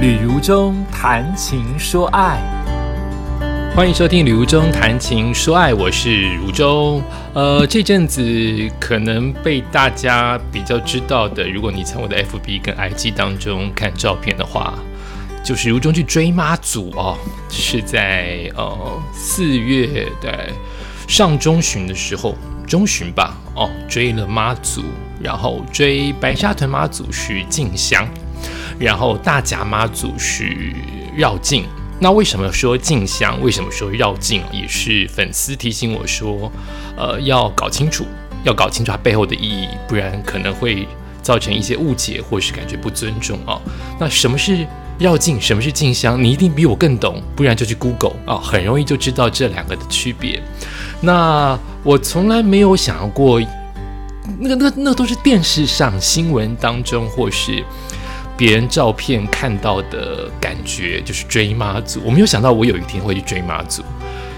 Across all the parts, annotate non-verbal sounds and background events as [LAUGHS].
旅如中谈情说爱，欢迎收听《旅如中谈情说爱》，我是如中。呃，这阵子可能被大家比较知道的，如果你从我的 FB 跟 IG 当中看照片的话，就是如中去追妈祖哦，是在呃四月的上中旬的时候，中旬吧，哦，追了妈祖，然后追白沙屯妈祖是静香。然后大甲妈祖是绕境，那为什么说进香？为什么说绕境？也是粉丝提醒我说，呃，要搞清楚，要搞清楚它背后的意义，不然可能会造成一些误解，或是感觉不尊重啊。那什么是绕境？什么是进香？你一定比我更懂，不然就去 Google 啊，很容易就知道这两个的区别。那我从来没有想过，那个、那、那都是电视上新闻当中，或是。别人照片看到的感觉就是追妈祖，我没有想到我有一天会去追妈祖。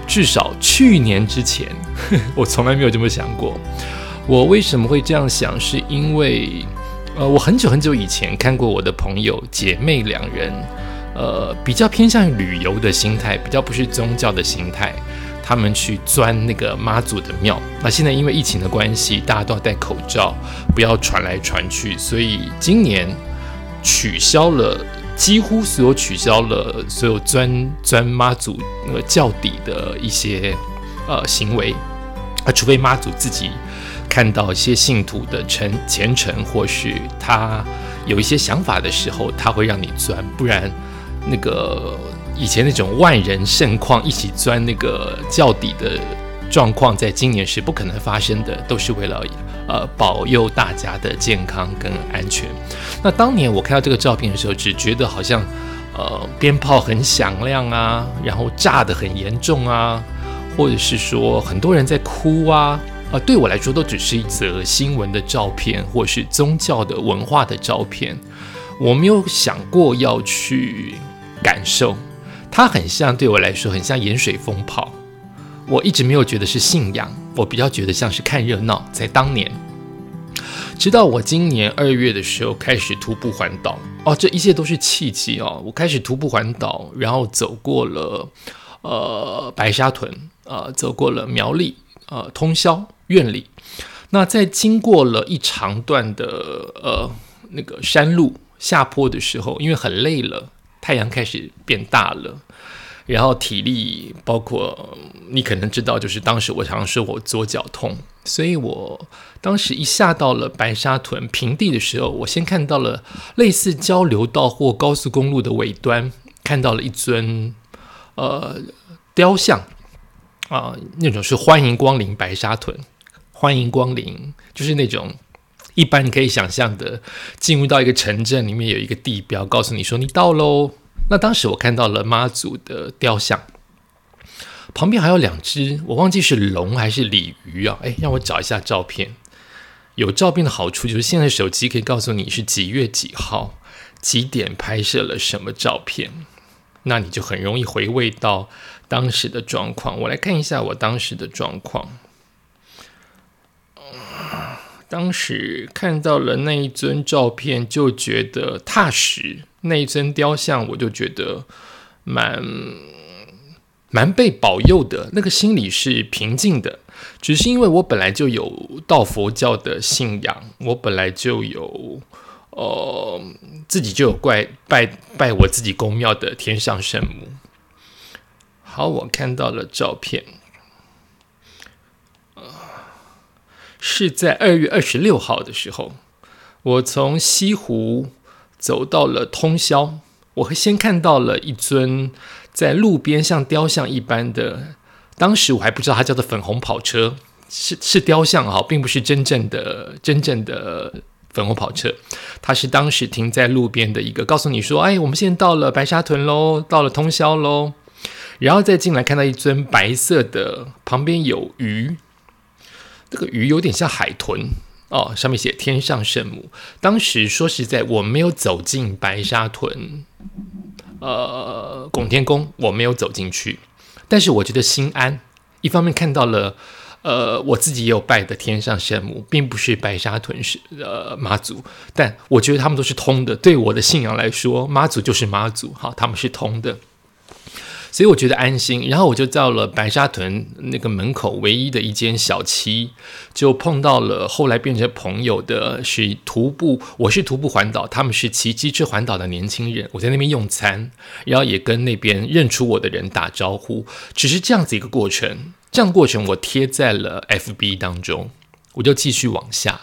至少去年之前，我从来没有这么想过。我为什么会这样想？是因为，呃，我很久很久以前看过我的朋友姐妹两人，呃，比较偏向于旅游的心态，比较不是宗教的心态，他们去钻那个妈祖的庙。那现在因为疫情的关系，大家都要戴口罩，不要传来传去，所以今年。取消了，几乎所有取消了所有钻钻妈祖那个教底的一些呃行为，啊，除非妈祖自己看到一些信徒的诚虔诚，或是他有一些想法的时候，他会让你钻，不然那个以前那种万人盛况一起钻那个教底的状况，在今年是不可能发生的，都是为了。呃，保佑大家的健康跟安全。那当年我看到这个照片的时候，只觉得好像，呃，鞭炮很响亮啊，然后炸得很严重啊，或者是说很多人在哭啊，啊，对我来说都只是一则新闻的照片，或是宗教的文化的照片。我没有想过要去感受，它很像对我来说很像盐水风炮。我一直没有觉得是信仰，我比较觉得像是看热闹。在当年，直到我今年二月的时候开始徒步环岛哦，这一切都是契机哦。我开始徒步环岛，然后走过了呃白沙屯啊，走过了苗栗呃通宵院里。那在经过了一长段的呃那个山路下坡的时候，因为很累了，太阳开始变大了。然后体力，包括你可能知道，就是当时我常说我左脚痛，所以我当时一下到了白沙屯平地的时候，我先看到了类似交流道或高速公路的尾端，看到了一尊呃雕像啊，那种是欢迎光临白沙屯，欢迎光临，就是那种一般你可以想象的，进入到一个城镇里面有一个地标，告诉你说你到喽。那当时我看到了妈祖的雕像，旁边还有两只，我忘记是龙还是鲤鱼啊？哎，让我找一下照片。有照片的好处就是现在手机可以告诉你是几月几号几点拍摄了什么照片，那你就很容易回味到当时的状况。我来看一下我当时的状况。当时看到了那一尊照片，就觉得踏实。那一尊雕像，我就觉得蛮蛮被保佑的，那个心里是平静的。只是因为我本来就有道佛教的信仰，我本来就有呃自己就有怪拜拜我自己宫庙的天上圣母。好，我看到了照片。是在二月二十六号的时候，我从西湖走到了通宵。我先看到了一尊在路边像雕像一般的，当时我还不知道它叫做粉红跑车，是是雕像哈，并不是真正的真正的粉红跑车。它是当时停在路边的一个，告诉你说：“哎，我们现在到了白沙屯喽，到了通宵喽。”然后再进来看到一尊白色的，旁边有鱼。这个鱼有点像海豚哦，上面写“天上圣母”。当时说实在，我没有走进白沙屯，呃，拱天宫，我没有走进去。但是我觉得心安，一方面看到了呃，我自己也有拜的天上圣母，并不是白沙屯是呃妈祖，但我觉得他们都是通的。对我的信仰来说，妈祖就是妈祖，哈，他们是通的。所以我觉得安心，然后我就到了白沙屯那个门口唯一的一间小七，就碰到了后来变成朋友的是徒步，我是徒步环岛，他们是骑机车环岛的年轻人。我在那边用餐，然后也跟那边认出我的人打招呼，只是这样子一个过程。这样过程我贴在了 FB 当中，我就继续往下。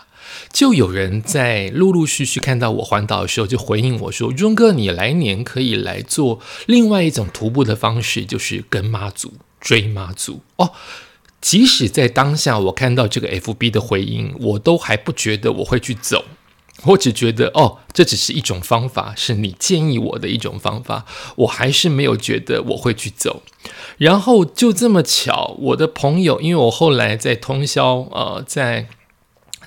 就有人在陆陆续续看到我环岛的时候，就回应我说：“钟哥，你来年可以来做另外一种徒步的方式，就是跟妈祖追妈祖哦。”即使在当下我看到这个 FB 的回应，我都还不觉得我会去走，我只觉得哦，这只是一种方法，是你建议我的一种方法，我还是没有觉得我会去走。然后就这么巧，我的朋友，因为我后来在通宵，呃，在。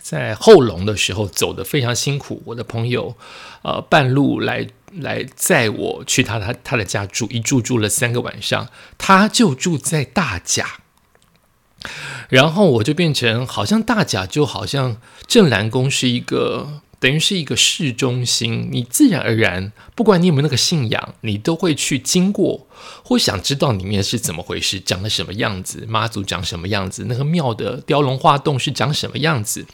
在后龙的时候走得非常辛苦，我的朋友，呃，半路来来载我去他他他的家住，一住住了三个晚上，他就住在大甲，然后我就变成好像大甲就好像镇南宫是一个。等于是一个市中心，你自然而然，不管你有没有那个信仰，你都会去经过，或想知道里面是怎么回事，长得什么样子，妈祖长什么样子，那个庙的雕龙画栋是长什么样子。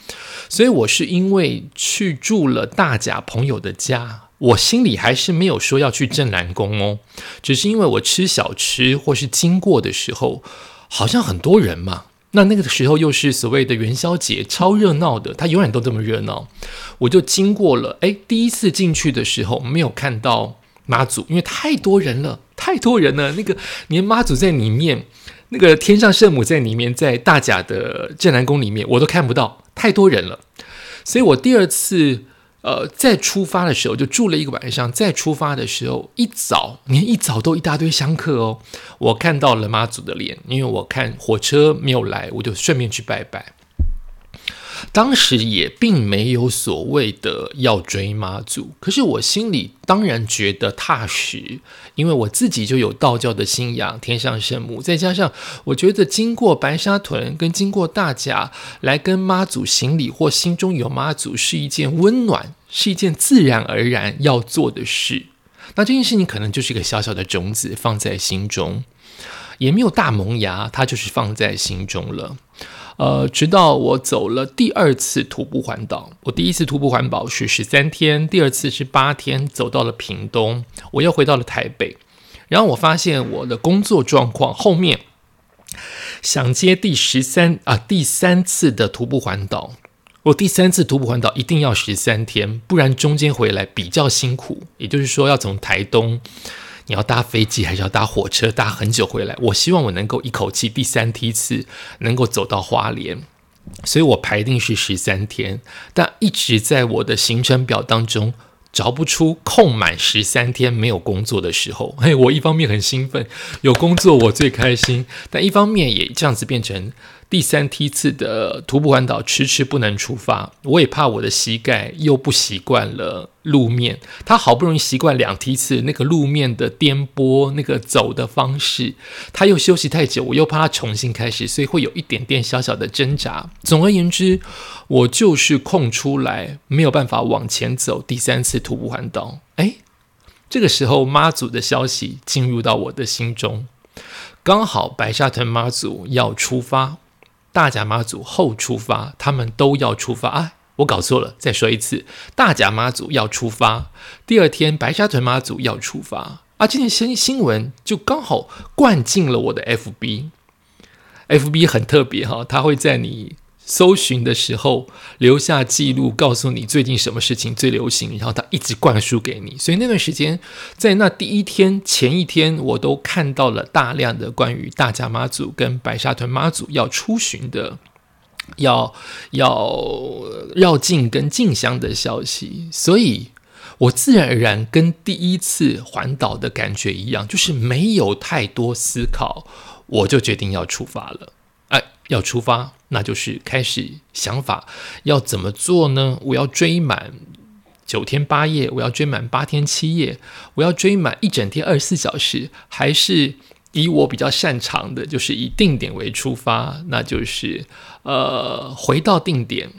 所以我是因为去住了大甲朋友的家，我心里还是没有说要去镇南宫哦，只是因为我吃小吃或是经过的时候，好像很多人嘛。那那个时候又是所谓的元宵节，超热闹的，它永远都这么热闹。我就经过了，哎，第一次进去的时候没有看到妈祖，因为太多人了，太多人了。那个连妈祖在里面，那个天上圣母在里面，在大甲的镇南宫里面，我都看不到，太多人了。所以我第二次。呃，在出发的时候就住了一个晚上。再出发的时候，一早连一早都一大堆香客哦。我看到了妈祖的脸，因为我看火车没有来，我就顺便去拜拜。当时也并没有所谓的要追妈祖，可是我心里当然觉得踏实，因为我自己就有道教的信仰，天上圣母，再加上我觉得经过白沙屯跟经过大甲来跟妈祖行礼或心中有妈祖是一件温暖，是一件自然而然要做的事。那这件事情可能就是一个小小的种子放在心中，也没有大萌芽，它就是放在心中了。呃，直到我走了第二次徒步环岛，我第一次徒步环岛是十三天，第二次是八天，走到了屏东，我又回到了台北，然后我发现我的工作状况后面想接第十三啊第三次的徒步环岛，我第三次徒步环岛一定要十三天，不然中间回来比较辛苦，也就是说要从台东。你要搭飞机还是要搭火车？搭很久回来。我希望我能够一口气第三梯次能够走到花莲，所以我排定是十三天，但一直在我的行程表当中找不出空满十三天没有工作的时候。[LAUGHS] 嘿，我一方面很兴奋，有工作我最开心，但一方面也这样子变成。第三梯次的徒步环岛迟迟不能出发，我也怕我的膝盖又不习惯了路面。他好不容易习惯两梯次那个路面的颠簸，那个走的方式，他又休息太久，我又怕他重新开始，所以会有一点点小小的挣扎。总而言之，我就是空出来没有办法往前走。第三次徒步环岛，哎，这个时候妈祖的消息进入到我的心中，刚好白沙屯妈祖要出发。大甲妈祖后出发，他们都要出发啊！我搞错了，再说一次，大甲妈祖要出发，第二天白沙屯妈祖要出发啊！这件新新闻就刚好灌进了我的 FB，FB 很特别哈，它会在你。搜寻的时候留下记录，告诉你最近什么事情最流行，然后他一直灌输给你。所以那段时间，在那第一天前一天，我都看到了大量的关于大家妈祖跟白沙屯妈祖要出巡的、要要绕境跟进香的消息。所以我自然而然跟第一次环岛的感觉一样，就是没有太多思考，我就决定要出发了。要出发。那就是开始想法要怎么做呢？我要追满九天八夜，我要追满八天七夜，我要追满一整天二十四小时，还是以我比较擅长的，就是以定点为出发，那就是呃回到定点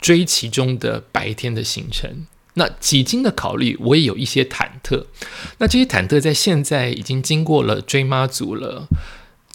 追其中的白天的行程。那几经的考虑，我也有一些忐忑。那这些忐忑在现在已经经过了追妈祖了，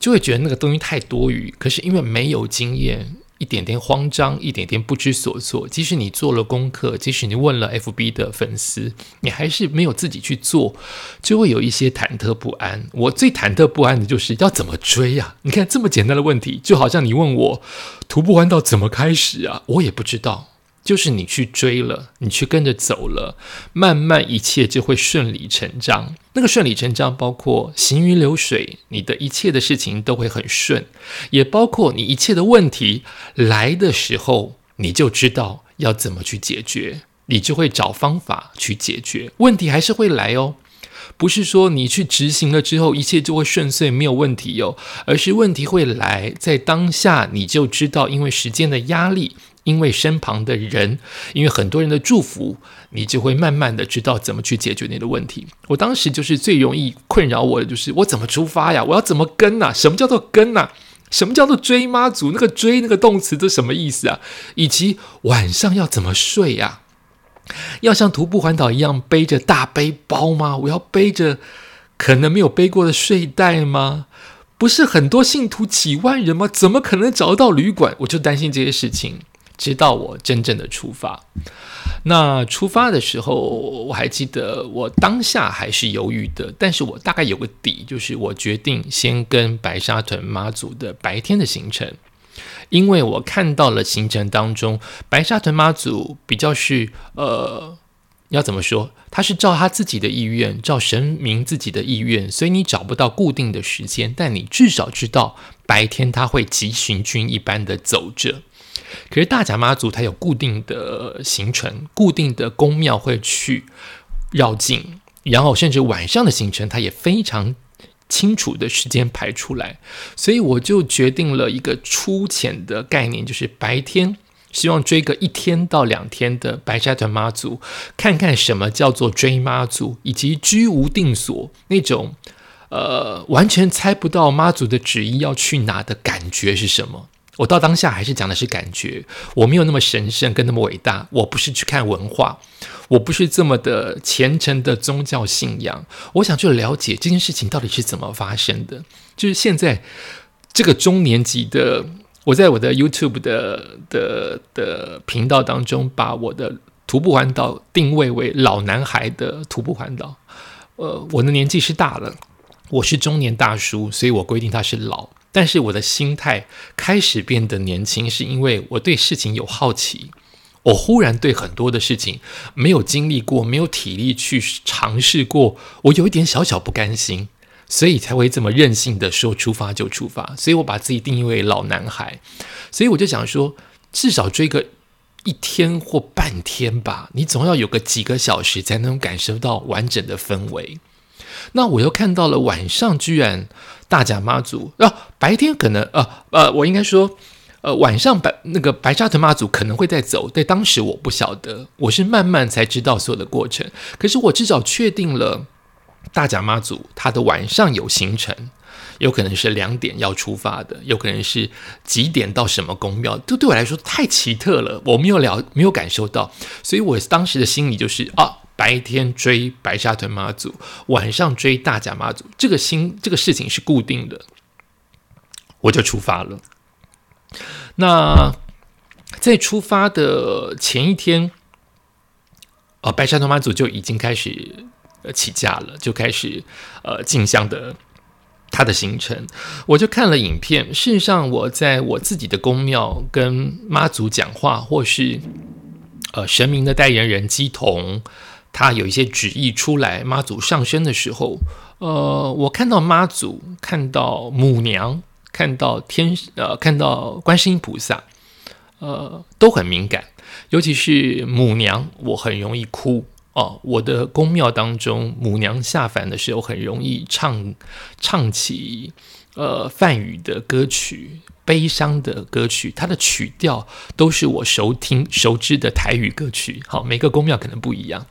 就会觉得那个东西太多余。可是因为没有经验。一点点慌张，一点点不知所措。即使你做了功课，即使你问了 FB 的粉丝，你还是没有自己去做，就会有一些忐忑不安。我最忐忑不安的就是要怎么追呀？你看这么简单的问题，就好像你问我徒步环岛怎么开始啊，我也不知道。就是你去追了，你去跟着走了，慢慢一切就会顺理成章。那个顺理成章，包括行云流水，你的一切的事情都会很顺，也包括你一切的问题来的时候，你就知道要怎么去解决，你就会找方法去解决。问题还是会来哦，不是说你去执行了之后一切就会顺遂没有问题哟，而是问题会来，在当下你就知道，因为时间的压力。因为身旁的人，因为很多人的祝福，你就会慢慢的知道怎么去解决你的问题。我当时就是最容易困扰我的，就是我怎么出发呀？我要怎么跟呐？什么叫做跟呐？什么叫做追妈祖？那个追那个动词这什么意思啊？以及晚上要怎么睡呀？要像徒步环岛一样背着大背包吗？我要背着可能没有背过的睡袋吗？不是很多信徒几万人吗？怎么可能找得到旅馆？我就担心这些事情。直到我真正的出发，那出发的时候，我还记得我当下还是犹豫的，但是我大概有个底，就是我决定先跟白沙屯妈祖的白天的行程，因为我看到了行程当中，白沙屯妈祖比较是呃，要怎么说？他是照他自己的意愿，照神明自己的意愿，所以你找不到固定的时间，但你至少知道白天他会急行军一般的走着。可是大甲妈祖它有固定的行程，固定的宫庙会去绕境，然后甚至晚上的行程，它也非常清楚的时间排出来，所以我就决定了一个粗浅的概念，就是白天希望追个一天到两天的白沙屯妈祖，看看什么叫做追妈祖，以及居无定所那种呃完全猜不到妈祖的旨意要去哪的感觉是什么。我到当下还是讲的是感觉，我没有那么神圣跟那么伟大，我不是去看文化，我不是这么的虔诚的宗教信仰，我想去了解这件事情到底是怎么发生的。就是现在这个中年级的，我在我的 YouTube 的的的频道当中，把我的徒步环岛定位为老男孩的徒步环岛。呃，我的年纪是大了，我是中年大叔，所以我规定他是老。但是我的心态开始变得年轻，是因为我对事情有好奇。我忽然对很多的事情没有经历过，没有体力去尝试过，我有一点小小不甘心，所以才会这么任性的说出发就出发。所以我把自己定义为老男孩。所以我就想说，至少追个一天或半天吧，你总要有个几个小时才能感受到完整的氛围。那我又看到了晚上居然。大甲妈祖啊，白天可能呃呃，我应该说，呃晚上白那个白沙屯妈祖可能会在走，在当时我不晓得，我是慢慢才知道所有的过程。可是我至少确定了大甲妈祖他的晚上有行程，有可能是两点要出发的，有可能是几点到什么宫庙，都对我来说太奇特了，我没有了没有感受到，所以我当时的心里就是啊。白天追白沙屯妈祖，晚上追大甲妈祖，这个心这个事情是固定的，我就出发了。那在出发的前一天，呃，白沙屯妈祖就已经开始呃起驾了，就开始呃进香的他的行程。我就看了影片，事实上我在我自己的宫庙跟妈祖讲话，或是呃神明的代言人基同。他有一些旨意出来，妈祖上身的时候，呃，我看到妈祖，看到母娘，看到天，呃，看到观世音菩萨，呃，都很敏感，尤其是母娘，我很容易哭哦。我的宫庙当中，母娘下凡的时候，很容易唱唱起呃梵语的歌曲。悲伤的歌曲，它的曲调都是我熟听熟知的台语歌曲。好，每个宫庙可能不一样。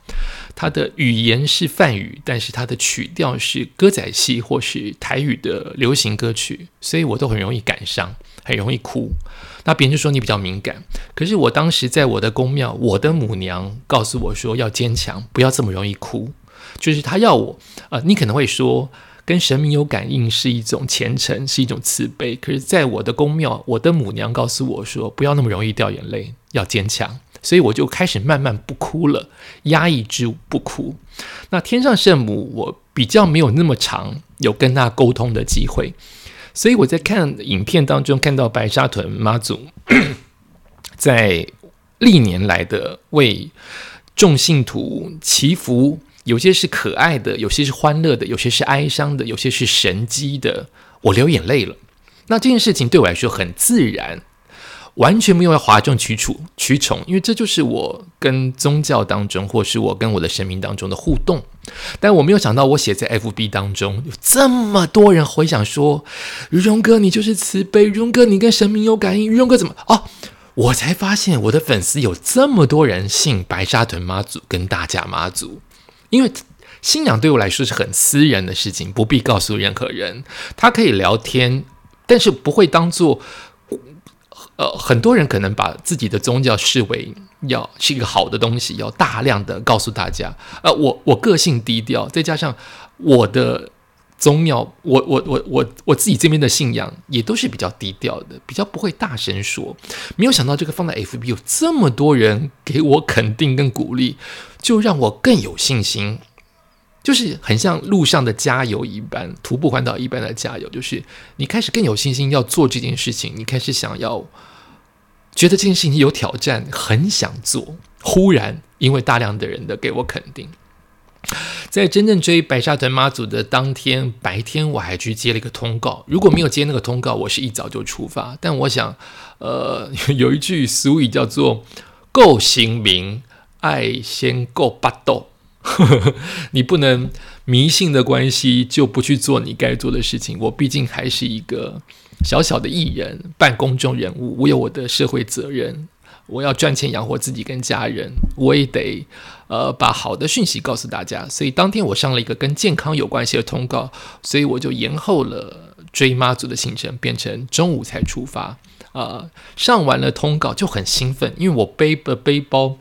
它的语言是梵语，但是它的曲调是歌仔戏或是台语的流行歌曲，所以我都很容易感伤，很容易哭。那别人就说你比较敏感，可是我当时在我的宫庙，我的母娘告诉我说要坚强，不要这么容易哭，就是她要我，呃，你可能会说。跟神明有感应是一种虔诚，是一种慈悲。可是，在我的宫庙，我的母娘告诉我说，不要那么容易掉眼泪，要坚强。所以我就开始慢慢不哭了，压抑之不哭。那天上圣母，我比较没有那么长有跟她沟通的机会。所以我在看影片当中看到白沙屯妈祖 [COUGHS] 在历年来的为众信徒祈福。有些是可爱的，有些是欢乐的，有些是哀伤的，有些是神机的。我流眼泪了。那这件事情对我来说很自然，完全没有要哗众取宠、取宠，因为这就是我跟宗教当中，或是我跟我的神明当中的互动。但我没有想到，我写在 FB 当中有这么多人回想说：“于荣哥，你就是慈悲，荣哥，你跟神明有感应，于荣哥怎么？”哦，我才发现我的粉丝有这么多人信白沙屯妈祖跟大甲妈祖。因为信仰对我来说是很私人的事情，不必告诉任何人。他可以聊天，但是不会当做呃，很多人可能把自己的宗教视为要是一个好的东西，要大量的告诉大家。呃，我我个性低调，再加上我的宗庙，我我我我我自己这边的信仰也都是比较低调的，比较不会大声说。没有想到这个放在 FB 有这么多人给我肯定跟鼓励。就让我更有信心，就是很像路上的加油一般，徒步环岛一般的加油。就是你开始更有信心要做这件事情，你开始想要觉得这件事情有挑战，很想做。忽然，因为大量的人的给我肯定，在真正追白沙屯妈祖的当天白天，我还去接了一个通告。如果没有接那个通告，我是一早就出发。但我想，呃，[LAUGHS] 有一句俗语叫做“够行名”。爱先够巴斗，[LAUGHS] 你不能迷信的关系就不去做你该做的事情。我毕竟还是一个小小的艺人，半公众人物，我有我的社会责任，我要赚钱养活自己跟家人，我也得呃把好的讯息告诉大家。所以当天我上了一个跟健康有关系的通告，所以我就延后了追妈祖的行程，变成中午才出发。啊，上完了通告就很兴奋，因为我背的背包。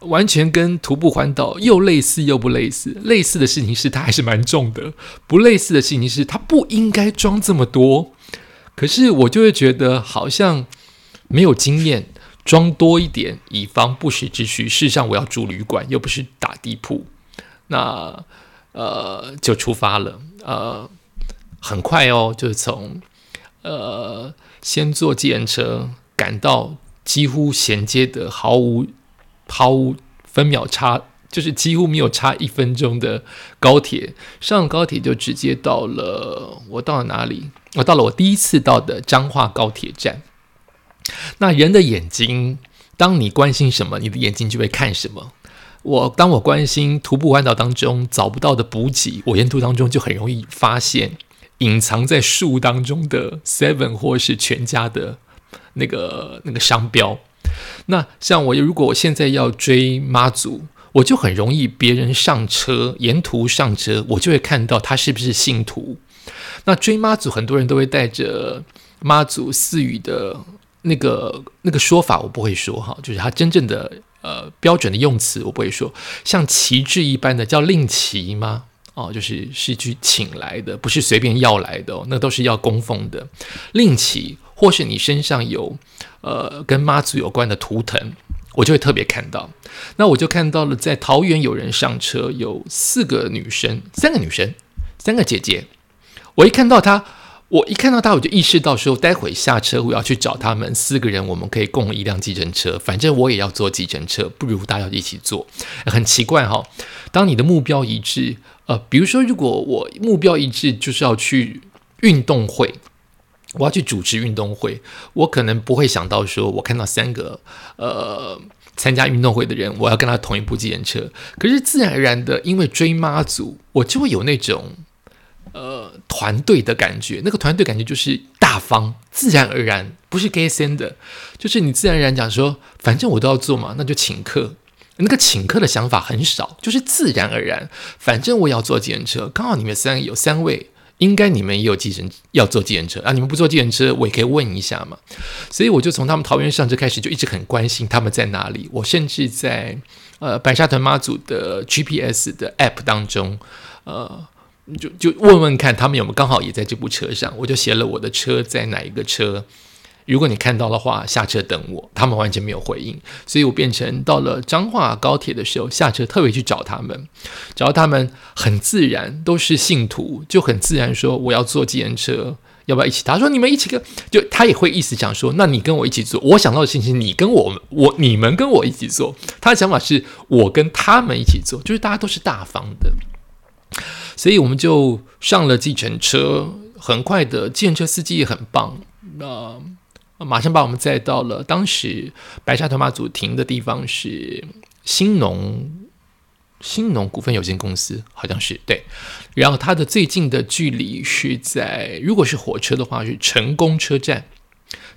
完全跟徒步环岛又类似又不类似。类似的事情是它还是蛮重的，不类似的事情是它不应该装这么多。可是我就会觉得好像没有经验，装多一点以防不时之需。事实上我要住旅馆，又不是打地铺。那呃就出发了，呃很快哦，就是从呃先坐计程车赶到几乎衔接的毫无。毫无分秒差，就是几乎没有差一分钟的高铁。上高铁就直接到了，我到了哪里？我到了我第一次到的彰化高铁站。那人的眼睛，当你关心什么，你的眼睛就会看什么。我当我关心徒步环岛当中找不到的补给，我沿途当中就很容易发现隐藏在树当中的 Seven 或是全家的那个那个商标。那像我，如果我现在要追妈祖，我就很容易别人上车，沿途上车，我就会看到他是不是信徒。那追妈祖，很多人都会带着妈祖赐予的那个那个说法，我不会说哈，就是他真正的呃标准的用词，我不会说。像旗帜一般的叫令旗吗？哦，就是是去请来的，不是随便要来的哦，那都是要供奉的令旗。或是你身上有，呃，跟妈祖有关的图腾，我就会特别看到。那我就看到了，在桃园有人上车，有四个女生，三个女生，三个姐姐。我一看到他，我一看到他，我就意识到说，待会下车我要去找他们四个人，我们可以共一辆计程车。反正我也要坐计程车，不如大家一起坐。很奇怪哈，当你的目标一致，呃，比如说，如果我目标一致，就是要去运动会。我要去主持运动会，我可能不会想到说，我看到三个呃参加运动会的人，我要跟他同一部自行车。可是自然而然的，因为追妈祖，我就会有那种呃团队的感觉。那个团队感觉就是大方，自然而然，不是 gay 森的，就是你自然而然讲说，反正我都要做嘛，那就请客。那个请客的想法很少，就是自然而然。反正我也要坐计程车，刚好你们三有三位，应该你们也有计程要坐计程车啊。你们不坐计程车，我也可以问一下嘛。所以我就从他们桃园上车开始，就一直很关心他们在哪里。我甚至在呃白沙屯妈祖的 GPS 的 App 当中，呃，就就问问看他们有没有刚好也在这部车上。我就写了我的车在哪一个车。如果你看到的话，下车等我。他们完全没有回应，所以我变成到了彰化高铁的时候下车，特别去找他们。找到他们很自然，都是信徒，就很自然说我要坐计程车，要不要一起？他说你们一起跟，就他也会意思讲说，那你跟我一起坐。我想到的信息，你跟我我你们跟我一起坐。他的想法是我跟他们一起坐，就是大家都是大方的，所以我们就上了计程车。很快的，计程车司机也很棒，那。马上把我们载到了当时白沙屯妈祖停的地方是新农新农股份有限公司，好像是对。然后它的最近的距离是在，如果是火车的话是成功车站，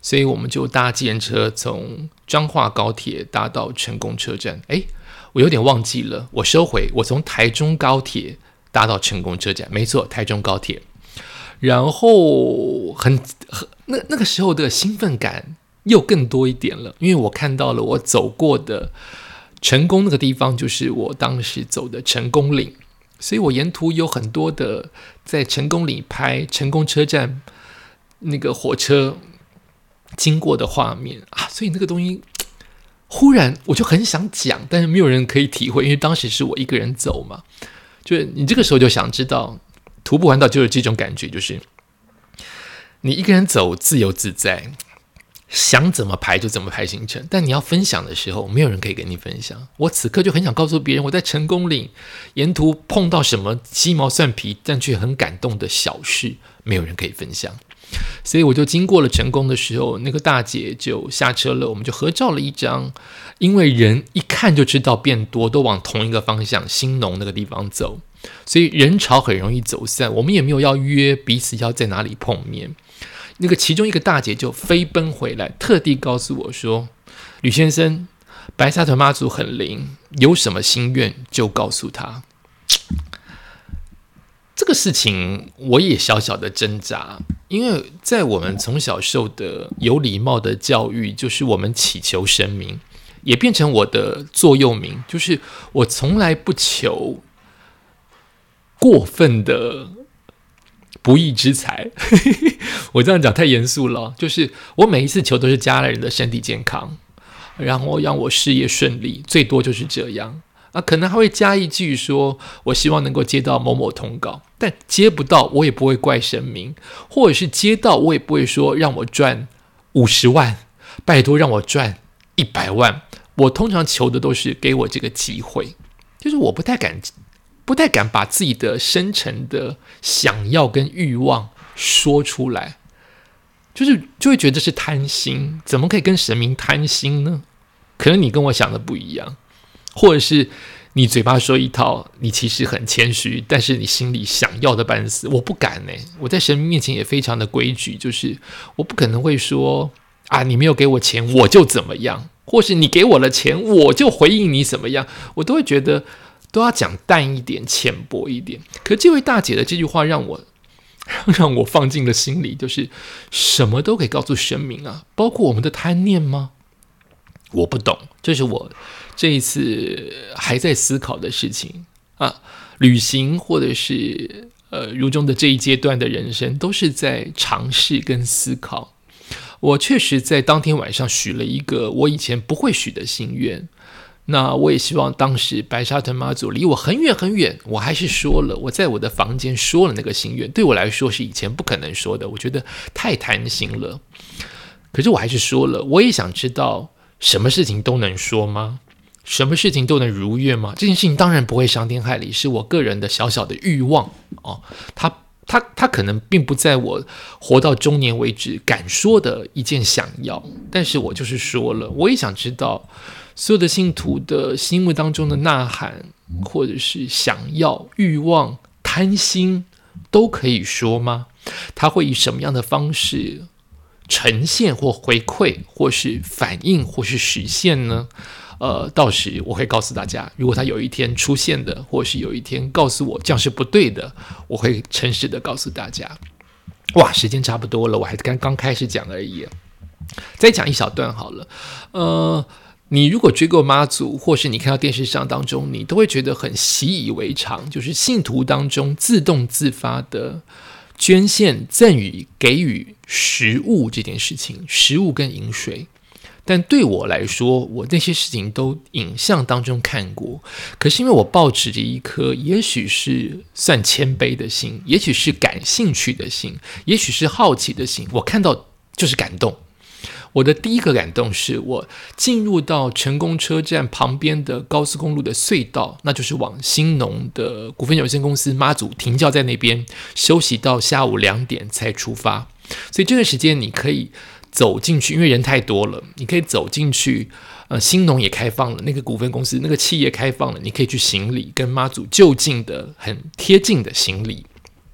所以我们就搭计程车从彰化高铁搭到成功车站。哎，我有点忘记了，我收回，我从台中高铁搭到成功车站，没错，台中高铁。然后很很那那个时候的兴奋感又更多一点了，因为我看到了我走过的成功那个地方，就是我当时走的成功岭，所以我沿途有很多的在成功岭拍成功车站那个火车经过的画面啊，所以那个东西忽然我就很想讲，但是没有人可以体会，因为当时是我一个人走嘛，就是你这个时候就想知道。徒步环岛就是这种感觉，就是你一个人走自由自在，想怎么排就怎么排行程。但你要分享的时候，没有人可以跟你分享。我此刻就很想告诉别人，我在成功岭沿途碰到什么鸡毛蒜皮，但却很感动的小事，没有人可以分享。所以我就经过了成功的时候，那个大姐就下车了，我们就合照了一张。因为人一看就知道变多，都往同一个方向新农那个地方走。所以人潮很容易走散，我们也没有要约彼此要在哪里碰面。那个其中一个大姐就飞奔回来，特地告诉我说：“吕先生，白沙屯妈祖很灵，有什么心愿就告诉他。”这个事情我也小小的挣扎，因为在我们从小受的有礼貌的教育，就是我们祈求神明，也变成我的座右铭，就是我从来不求。过分的不义之财，[LAUGHS] 我这样讲太严肃了。就是我每一次求都是家人的身体健康，然后让我事业顺利，最多就是这样啊。可能还会加一句说，我希望能够接到某某通告，但接不到我也不会怪神明，或者是接到我也不会说让我赚五十万，拜托让我赚一百万。我通常求的都是给我这个机会，就是我不太敢。不太敢把自己的深沉的想要跟欲望说出来，就是就会觉得是贪心，怎么可以跟神明贪心呢？可能你跟我想的不一样，或者是你嘴巴说一套，你其实很谦虚，但是你心里想要的半死。我不敢呢，我在神明面前也非常的规矩，就是我不可能会说啊，你没有给我钱我就怎么样，或是你给我了钱我就回应你怎么样，我都会觉得。都要讲淡一点、浅薄一点。可这位大姐的这句话让我 [LAUGHS] 让我放进了心里，就是什么都可以告诉神明啊，包括我们的贪念吗？我不懂，这是我这一次还在思考的事情啊。旅行或者是呃如中的这一阶段的人生，都是在尝试跟思考。我确实在当天晚上许了一个我以前不会许的心愿。那我也希望当时白沙屯妈祖离我很远很远，我还是说了，我在我的房间说了那个心愿，对我来说是以前不可能说的，我觉得太贪心了。可是我还是说了，我也想知道什么事情都能说吗？什么事情都能如愿吗？这件事情当然不会伤天害理，是我个人的小小的欲望哦。他他他可能并不在我活到中年为止敢说的一件想要，但是我就是说了，我也想知道。所有的信徒的心目当中的呐喊，或者是想要、欲望、贪心，都可以说吗？他会以什么样的方式呈现或回馈，或是反应，或是实现呢？呃，到时我会告诉大家，如果他有一天出现的，或是有一天告诉我这样是不对的，我会诚实的告诉大家。哇，时间差不多了，我还刚刚开始讲而已，再讲一小段好了。呃，你如果追过妈祖，或是你看到电视上当中，你都会觉得很习以为常，就是信徒当中自动自发的捐献、赠予、给予食物这件事情，食物跟饮水。但对我来说，我那些事情都影像当中看过。可是因为我抱持着一颗，也许是算谦卑的心，也许是感兴趣的心，也许是好奇的心，我看到就是感动。我的第一个感动是我进入到成功车站旁边的高速公路的隧道，那就是往新农的股份有限公司妈祖停教在那边休息到下午两点才出发。所以这个时间你可以。走进去，因为人太多了，你可以走进去。呃，新农也开放了，那个股份公司、那个企业开放了，你可以去行礼，跟妈祖就近的、很贴近的行礼，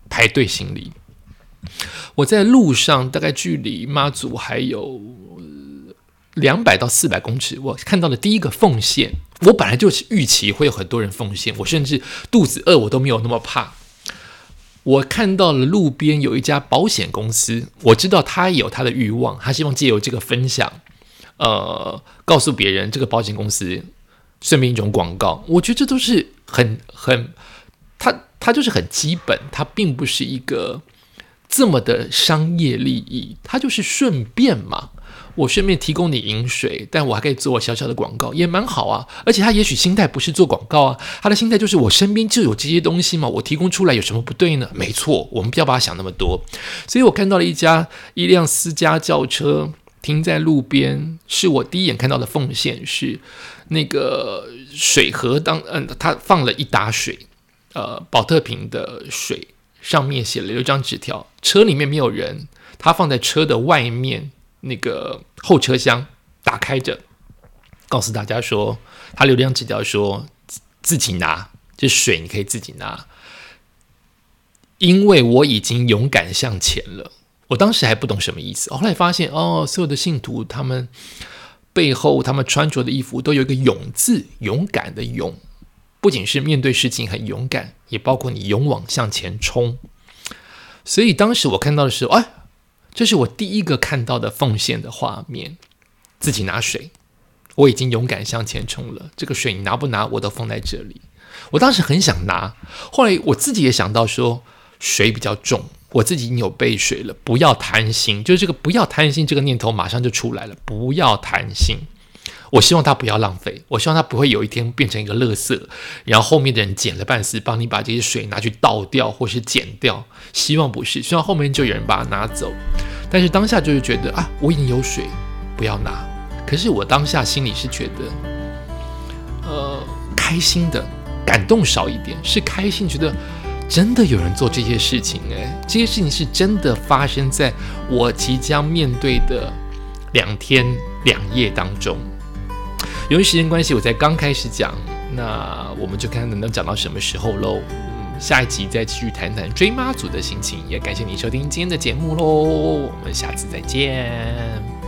排队行礼。我在路上，大概距离妈祖还有两百到四百公尺，我看到的第一个奉献，我本来就是预期会有很多人奉献，我甚至肚子饿，我都没有那么怕。我看到了路边有一家保险公司，我知道他有他的欲望，他希望借由这个分享，呃，告诉别人这个保险公司，顺便一种广告。我觉得这都是很很，他他就是很基本，他并不是一个这么的商业利益，他就是顺便嘛。我顺便提供你饮水，但我还可以做我小小的广告，也蛮好啊。而且他也许心态不是做广告啊，他的心态就是我身边就有这些东西嘛，我提供出来有什么不对呢？没错，我们不要把它想那么多。所以我看到了一家一辆私家轿车停在路边，是我第一眼看到的奉献，是那个水盒当嗯，他放了一打水，呃，保特瓶的水，上面写了一张纸条，车里面没有人，他放在车的外面。那个后车厢打开着，告诉大家说，他留了张纸条说，自己拿这水，你可以自己拿，因为我已经勇敢向前了。我当时还不懂什么意思，后来发现哦，所有的信徒他们背后他们穿着的衣服都有一个“勇”字，勇敢的“勇”，不仅是面对事情很勇敢，也包括你勇往向前冲。所以当时我看到的时候，哎。这是我第一个看到的奉献的画面，自己拿水，我已经勇敢向前冲了。这个水你拿不拿，我都放在这里。我当时很想拿，后来我自己也想到说，水比较重，我自己扭背水了，不要贪心。就是这个不要贪心这个念头马上就出来了，不要贪心。我希望它不要浪费，我希望它不会有一天变成一个垃圾，然后后面的人捡了半死，帮你把这些水拿去倒掉或是捡掉。希望不是，希望后面就有人把它拿走。但是当下就是觉得啊，我已经有水，不要拿。可是我当下心里是觉得，呃，开心的，感动少一点，是开心，觉得真的有人做这些事情，诶，这些事情是真的发生在我即将面对的两天两夜当中。由于时间关系，我才刚开始讲，那我们就看能不能讲到什么时候喽。嗯，下一集再继续谈谈追妈祖的心情。也感谢你收听今天的节目喽，我们下次再见。